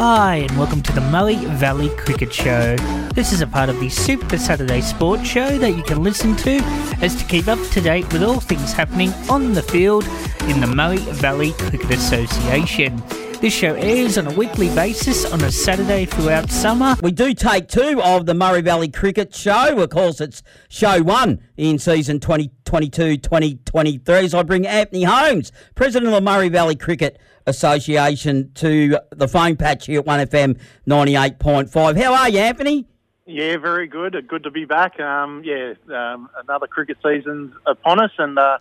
Hi, and welcome to the Murray Valley Cricket Show. This is a part of the Super Saturday Sports Show that you can listen to as to keep up to date with all things happening on the field in the Murray Valley Cricket Association. This show airs on a weekly basis on a Saturday throughout summer. We do take two of the Murray Valley Cricket Show. Of course, it's show one in season 2022 2023. So I bring Anthony Holmes, President of the Murray Valley Cricket Association, to the phone patch here at 1FM 98.5. How are you, Anthony? Yeah, very good. Good to be back. Um, yeah, um, another cricket season's upon us, and uh,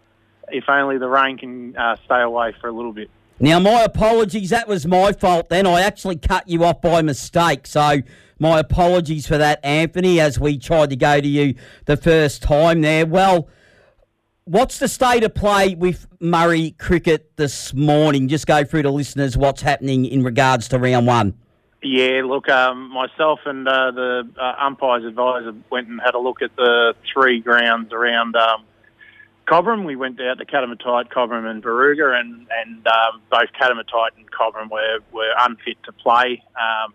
if only the rain can uh, stay away for a little bit. Now, my apologies. That was my fault then. I actually cut you off by mistake. So, my apologies for that, Anthony, as we tried to go to you the first time there. Well, what's the state of play with Murray cricket this morning? Just go through to listeners what's happening in regards to round one. Yeah, look, um, myself and uh, the uh, umpires advisor went and had a look at the three grounds around um, Cobram. We went out to Katamatite, Cobram and Barooga, and, and um, both Katamatite and Cobram were, were unfit to play. Um,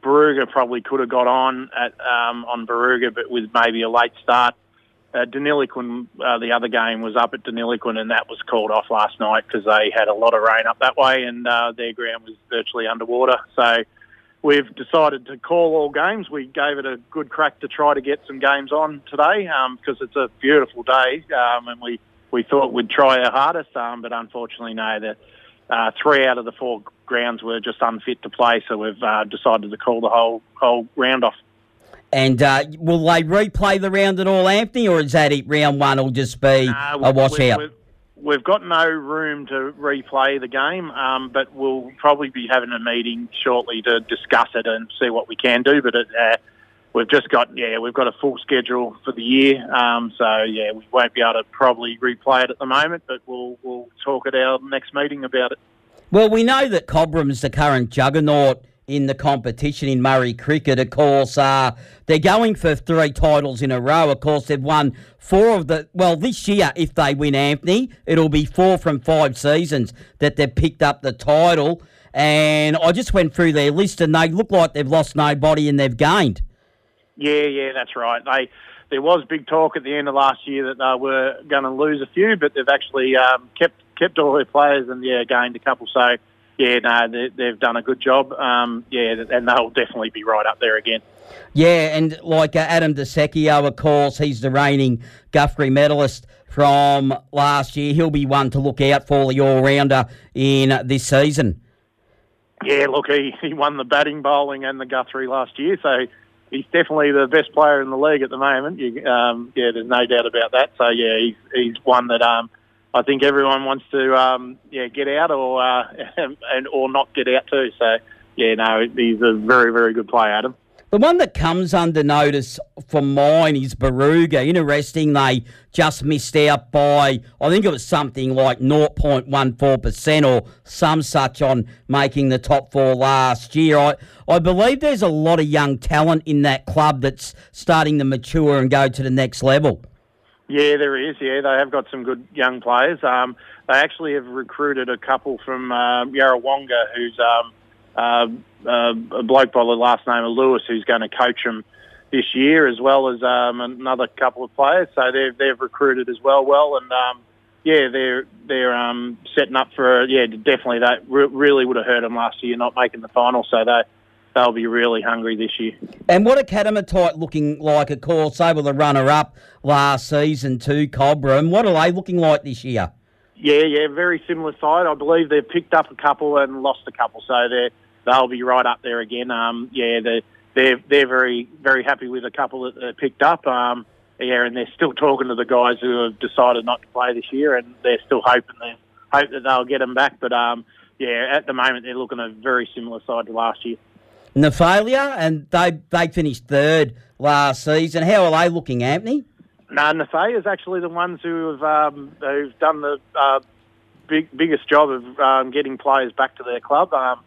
Barooga probably could have got on at um, on Barooga, but with maybe a late start. Uh, Deniliquin, uh, the other game was up at Deniliquin, and that was called off last night because they had a lot of rain up that way, and uh, their ground was virtually underwater. So we've decided to call all games. We gave it a good crack to try to get some games on today because um, it's a beautiful day, um, and we, we thought we'd try our hardest, um, but unfortunately, no. The uh, three out of the four grounds were just unfit to play, so we've uh, decided to call the whole whole round off. And uh, will they replay the round at all, Anthony, or is that it? Round one will just be a washout? We've, we've got no room to replay the game, um, but we'll probably be having a meeting shortly to discuss it and see what we can do. But it, uh, we've just got yeah, we've got a full schedule for the year, um, so yeah, we won't be able to probably replay it at the moment, but we'll we'll talk at our next meeting about it. Well, we know that Cobram's the current juggernaut in the competition in Murray cricket. Of course, uh, they're going for three titles in a row. Of course, they've won four of the. Well, this year, if they win Anthony, it'll be four from five seasons that they've picked up the title. And I just went through their list, and they look like they've lost nobody and they've gained. Yeah, yeah, that's right. They there was big talk at the end of last year that they were going to lose a few, but they've actually um, kept kept all their players and yeah, gained a couple. So yeah, no, they, have done a good job. Um, yeah, and they'll definitely be right up there again. Yeah, and like uh, Adam DeSecchio, of course, he's the reigning Guthrie medalist from last year. He'll be one to look out for, the all-rounder in this season. Yeah, look, he, he won the batting, bowling and the Guthrie last year, so he's definitely the best player in the league at the moment. You, um, yeah, there's no doubt about that. So, yeah, he's, he's one that um, I think everyone wants to um, yeah get out or uh, and or not get out too. So yeah, no, he's a very very good player, Adam. The one that comes under notice for mine is Barooga. Interesting, they just missed out by, I think it was something like 0.14% or some such on making the top four last year. I, I believe there's a lot of young talent in that club that's starting to mature and go to the next level. Yeah, there is. Yeah, they have got some good young players. Um, they actually have recruited a couple from uh, Yarrawonga, who's um, uh, uh, a bloke by the last name of Lewis, who's going to coach them this year, as well as um, another couple of players. So they've they've recruited as well. Well, and um, yeah, they're they're um, setting up for yeah, definitely. That re- really would have hurt them last year not making the final. So they they'll be really hungry this year. And what are Katamatite looking like? Of course, they were the runner-up last season to Cobram. What are they looking like this year? Yeah, yeah, very similar side. I believe they've picked up a couple and lost a couple, so they they'll be right up there again. Um, yeah, they they're they're very very happy with a couple that they picked up. Um, yeah, and they're still talking to the guys who have decided not to play this year, and they're still hoping they hope that they'll get them back. But um, yeah, at the moment they're looking a very similar side to last year. Nathalia, and they they finished third last season. How are they looking, Anthony? No, Nathalia is actually the ones who have um, who've done the uh, big, biggest job of um, getting players back to their club. Um,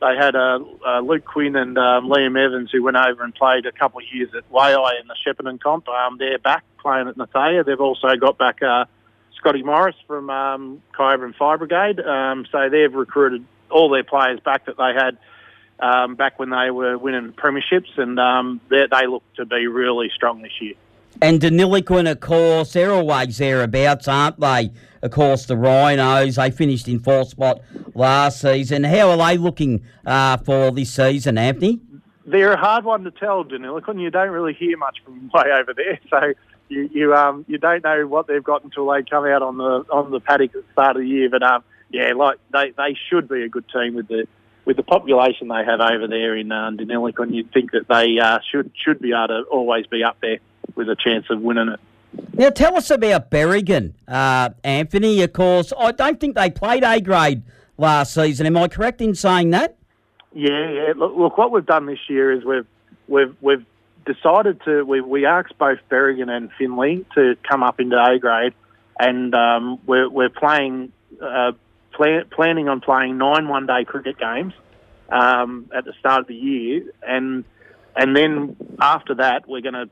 they had uh, uh, Luke Quinn and um, Liam Evans who went over and played a couple of years at Waaia in the Shepparton comp. Um, they're back playing at Nathalia. They've also got back uh, Scotty Morris from um, Kyabram Fire Brigade. Um, so they've recruited all their players back that they had um, back when they were winning premierships, and um, they, they look to be really strong this year. And Deniliquin, of course, they're always thereabouts, aren't they? Of course, the Rhinos, they finished in fourth spot last season. How are they looking uh, for this season, Anthony? They're a hard one to tell, Deniliquin. You don't really hear much from way over there, so you you um you don't know what they've got until they come out on the on the paddock at the start of the year. But um yeah, like they, they should be a good team with the with the population they have over there in uh, Deniliquin. You'd think that they uh, should should be able to always be up there with a chance of winning it. Now tell us about Berrigan, uh, Anthony. Of course, I don't think they played A grade last season. Am I correct in saying that? Yeah, yeah. Look, look what we've done this year is we've we've we've decided to we, we asked both Berrigan and Finley to come up into A grade, and um, we're we're playing uh, plan, planning on playing nine one day cricket games um, at the start of the year, and and then after that we're going to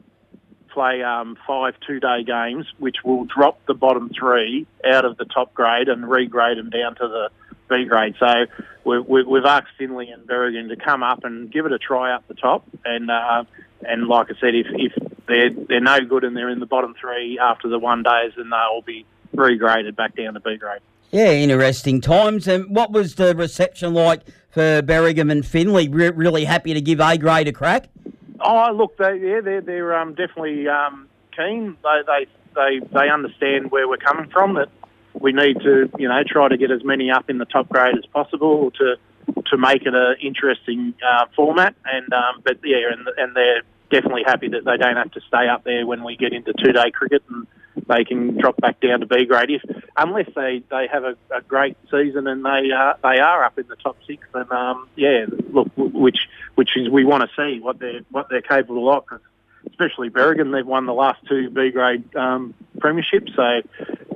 play um, five two day games, which will drop the bottom three out of the top grade and regrade them down to the B grade. So we've, we've asked Finley and Berrigan to come up and give it a try up the top, and uh, and like I said, if, if they're they're no good and they're in the bottom three after the one days, then they'll be regraded back down to B grade. Yeah, interesting times. And what was the reception like for Berrigan and Finley? Re- really happy to give A grade a crack. Oh, look, they, yeah, they're they're um, definitely um, keen. They, they they they understand where we're coming from. That we need to, you know, try to get as many up in the top grade as possible to to make it an interesting uh, format. And um, but yeah, and and they're definitely happy that they don't have to stay up there when we get into two day cricket and they can drop back down to B grade if unless they, they have a, a great season and they uh, they are up in the top six then um, yeah look which which is we want to see what they're what they're capable of especially Berrigan they've won the last two B grade um, premierships so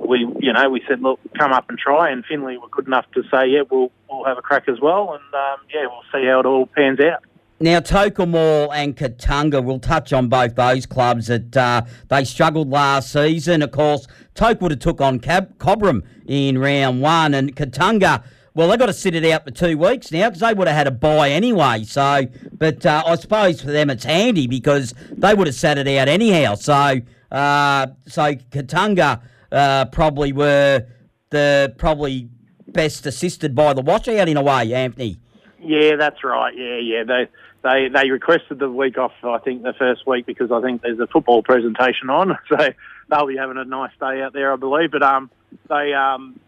we you know we said look come up and try and Finley were good enough to say yeah we'll we'll have a crack as well and um, yeah we'll see how it all pans out. Now, Tocumwal and Katunga, we'll touch on both those clubs that uh, they struggled last season. Of course, Toke would have took on Cab- Cobram in round one, and Katunga, well, they've got to sit it out for two weeks now because they would have had a buy anyway. So, but uh, I suppose for them it's handy because they would have sat it out anyhow. So, uh, so Katunga uh, probably were the probably best assisted by the washout in a way, Anthony. Yeah, that's right. Yeah, yeah. They they they requested the week off. I think the first week because I think there's a football presentation on, so they'll be having a nice day out there, I believe. But um, they um,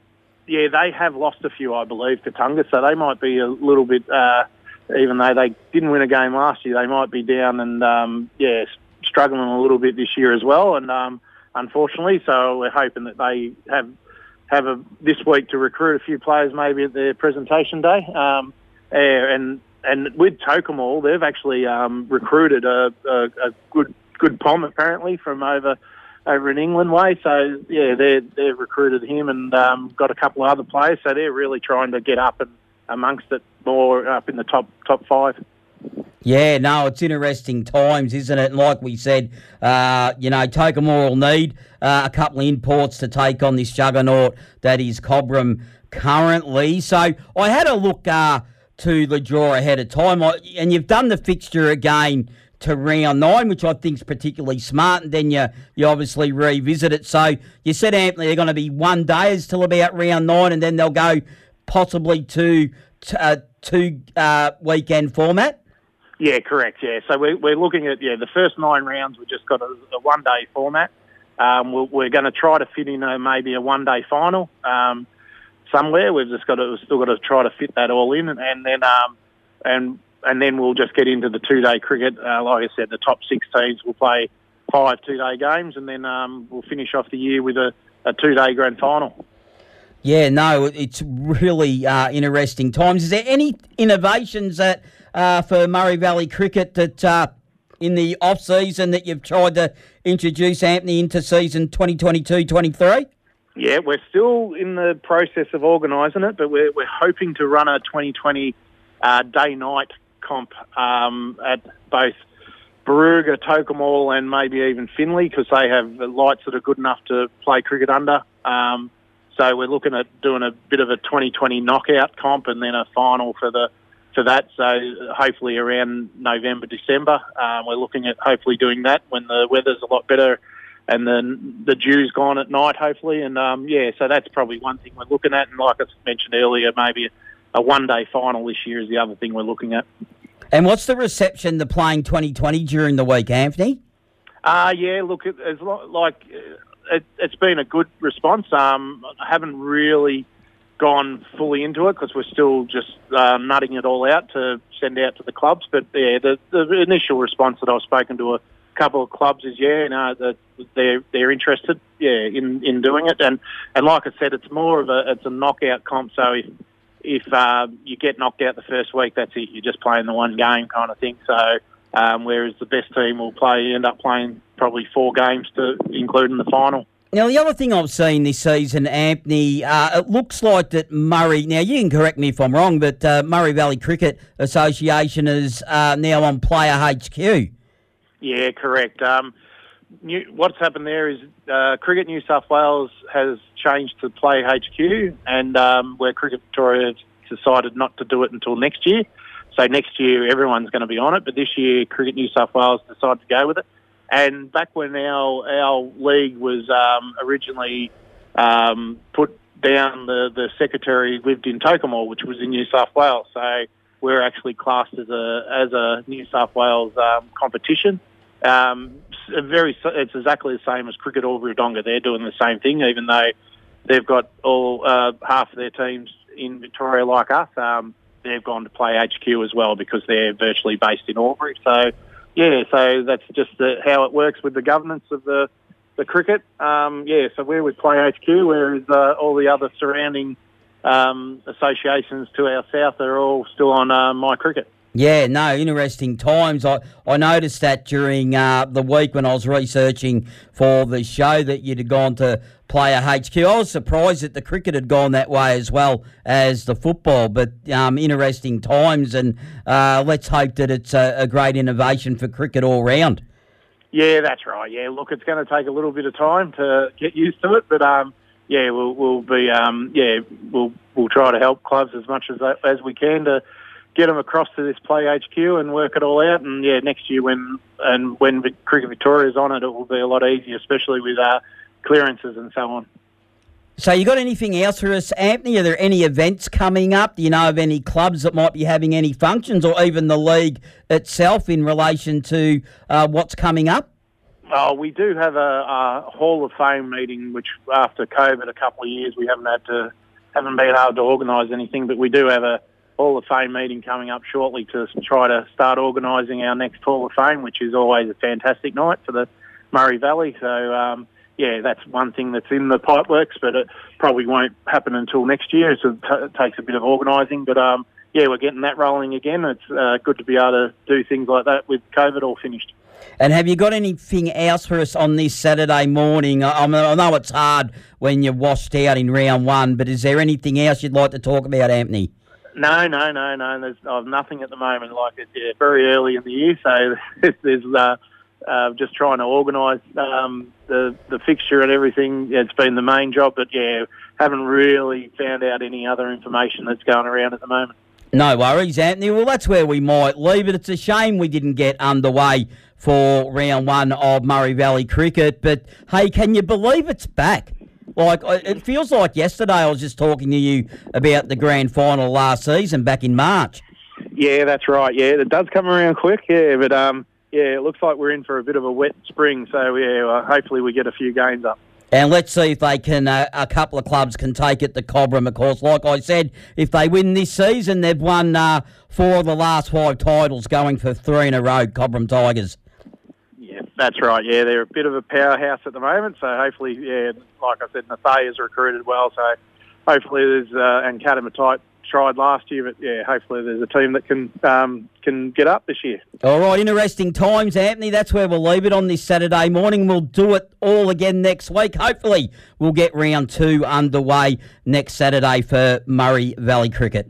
yeah, they have lost a few, I believe, Katunga, so they might be a little bit. Uh, even though they didn't win a game last year, they might be down and um, yeah, struggling a little bit this year as well. And um, unfortunately, so we're hoping that they have have a, this week to recruit a few players maybe at their presentation day. Um, and and with Tocumwal, they've actually um, recruited a, a, a, good good pom apparently from over over in England way. So yeah, they they've recruited him and um, got a couple of other players. So they're really trying to get up and amongst it more up in the top top five. Yeah, no, it's interesting times, isn't it? And like we said, uh, you know, Tocumwal will need uh, a couple of imports to take on this juggernaut that is Cobram currently. So I had a look. Uh, to the draw ahead of time. And you've done the fixture again to round nine, which I think is particularly smart. And then you you obviously revisit it. So you said, Anthony, they're going to be one days till about round nine, and then they'll go possibly to uh, two uh, weekend format. Yeah, correct. Yeah, so we're, we're looking at yeah the first nine rounds. We've just got a, a one day format. Um, we're, we're, going to try to fit in a, maybe a one day final. Um, somewhere. We've just got to, still got to try to fit that all in, and, and then um, and and then we'll just get into the two day cricket. Uh, like I said, the top six teams will play five two day games, and then um, we'll finish off the year with a, a two day grand final. Yeah, no, it's really uh, interesting times. Is there any innovations that uh, for Murray Valley cricket that uh, in the off season that you've tried to introduce Anthony into season 2022-23? Yeah, we're still in the process of organising it, but we're, we're hoping to run a 2020 uh, day-night comp um, at both Barooga, Tocumwal and maybe even Finley because they have lights that are good enough to play cricket under. Um, so we're looking at doing a bit of a 2020 knockout comp and then a final for the for that. So hopefully around November, December, um, we're looking at hopefully doing that when the weather's a lot better and then the dew's gone at night, hopefully. And um, yeah, so that's probably one thing we're looking at. And like I mentioned earlier, maybe a, one-day final this year is the other thing we're looking at. And what's the reception to playing 2020 during the week, Anthony? Uh, yeah, look, it, it's like it, has been a good response. Um, I haven't really gone fully into it because we're still just uh, nutting it all out to send out to the clubs. But yeah, the, the initial response that I've spoken to a couple of clubs is yeah, no, they're they're interested, yeah, in, in doing it. And and like I said, it's more of a it's a knockout comp. So if if uh, you get knocked out the first week, that's it. You're just playing the one game kind of thing. So um, whereas the best team will play end up playing probably four games to include in the final. Now, the other thing I've seen this season, Anthony, uh, it looks like that Murray, now you can correct me if I'm wrong, but uh, Murray Valley Cricket Association is uh, now on Player HQ. Yeah, correct. Um, new, what's happened there is uh, Cricket New South Wales has changed to Play HQ, and um, where Cricket Victoria has decided not to do it until next year. So next year everyone's going to be on it, but this year Cricket New South Wales decided to go with it. And back when our our league was um, originally um, put down, the the secretary lived in Tocumwal, which was in New South Wales. So we're actually classed as a as a New South Wales um, competition. Um, very, it's exactly the same as Cricket Albury Wodonga. They're doing the same thing, even though they've got all uh, half of their teams in Victoria like us. Um, they've gone to play HQ as well because they're virtually based in Albury. So yeah, so that's just the, how it works with the governance of the the cricket. Um, yeah, so we're with Play HQ, whereas uh, all the other surrounding um, associations to our south are all still on uh, My Cricket. Yeah, no, interesting times. I, I noticed that during uh, the week when I was researching for the show that you'd gone to play Player HQ. I was surprised that the cricket had gone that way as well as the football, but um, interesting times, and uh, let's hope that it's a, a great innovation for cricket all round. Yeah, that's right. Yeah, look, it's going to take a little bit of time to get used to it, but um, yeah, we'll, we'll be um, yeah, we'll we'll try to help clubs as much as as we can to get them across to this Play HQ and work it all out. And yeah, next year when and when Cricket Victoria is on it, it will be a lot easier, especially with uh, clearances and so on. So, you got anything else for us, Anthony? Are there any events coming up? Do you know of any clubs that might be having any functions, or even the league itself in relation to uh, what's coming up? Oh, we do have a, a, Hall of Fame meeting, which after COVID, a couple of years, we haven't had to haven't been able to organise anything, but we do have a Hall of Fame meeting coming up shortly to try to start organising our next Hall of Fame, which is always a fantastic night for the Murray Valley. So, um, yeah, that's one thing that's in the pipeworks, but it probably won't happen until next year. So it takes a bit of organising, but um, yeah, we're getting that rolling again. It's uh, good to be able to do things like that with COVID all finished. And have you got anything else for us on this Saturday morning? I, I know it's hard when you're washed out in round one, but is there anything else you'd like to talk about, Anthony? No, no, no, no. There's I've nothing at the moment. Like it's yeah, very early in the year, so there's uh, uh, just trying to organise um, the the fixture and everything. It's been the main job, but yeah, haven't really found out any other information that's going around at the moment. No worries, Anthony. Well, that's where we might leave it. It's a shame we didn't get underway for round one of Murray Valley Cricket, but hey, can you believe it's back? Like it feels like yesterday I was just talking to you about the grand final last season back in March. Yeah, that's right. Yeah, it does come around quick. Yeah, but um, yeah, it looks like we're in for a bit of a wet spring. So yeah, well, hopefully we get a few games up. And let's see if they can. Uh, a couple of clubs can take it to Cobram. Of course, like I said, if they win this season, they've won uh, four of the last five titles, going for three in a row. Cobram Tigers. That's right. Yeah, they're a bit of a powerhouse at the moment. So hopefully, yeah, like I said, Nathalia's recruited well. So hopefully there's uh, and Katamatite tried last year, but yeah, hopefully there's a team that can um, can get up this year. All right, interesting times, Anthony. That's where we'll leave it on this Saturday morning. We'll do it all again next week. Hopefully, we'll get round two underway next Saturday for Murray Valley Cricket.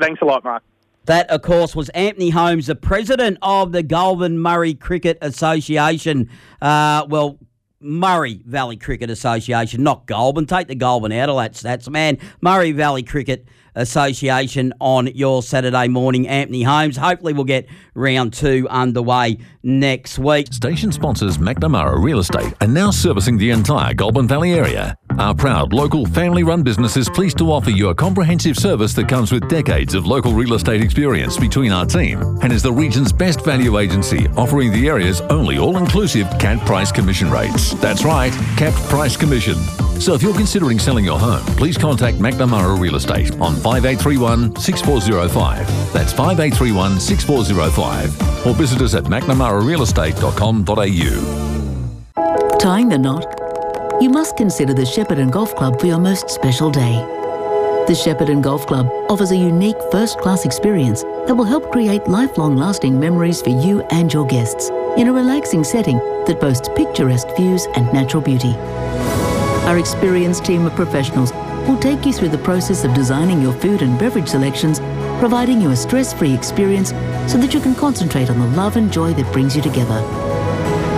Thanks a lot, Mark. That, of course, was Anthony Holmes, the president of the Goulburn Murray Cricket Association. Uh, well, Murray Valley Cricket Association, not Goulburn. Take the Goulburn out of that stats, man. Murray Valley Cricket Association on your Saturday morning. Anthony Holmes. Hopefully, we'll get round two underway next week. Station sponsors McNamara Real Estate are now servicing the entire Goulburn Valley area. Our proud local family run business is pleased to offer you a comprehensive service that comes with decades of local real estate experience between our team and is the region's best value agency, offering the area's only all inclusive capped price commission rates. That's right, capped price commission. So if you're considering selling your home, please contact McNamara Real Estate on 5831 6405. That's 5831 6405. Or visit us at mcnamararealestate.com.au. Tying the knot? You must consider the Shepparton Golf Club for your most special day. The Shepparton Golf Club offers a unique first class experience that will help create lifelong lasting memories for you and your guests in a relaxing setting that boasts picturesque views and natural beauty. Our experienced team of professionals will take you through the process of designing your food and beverage selections, providing you a stress free experience so that you can concentrate on the love and joy that brings you together.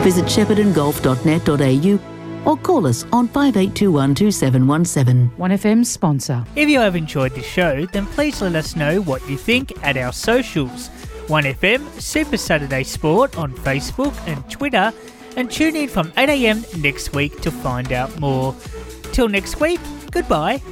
Visit sheppartongolf.net.au or call us on 5821 2717. 1FM sponsor. If you have enjoyed the show, then please let us know what you think at our socials. 1FM Super Saturday Sport on Facebook and Twitter, and tune in from 8am next week to find out more. Till next week, goodbye.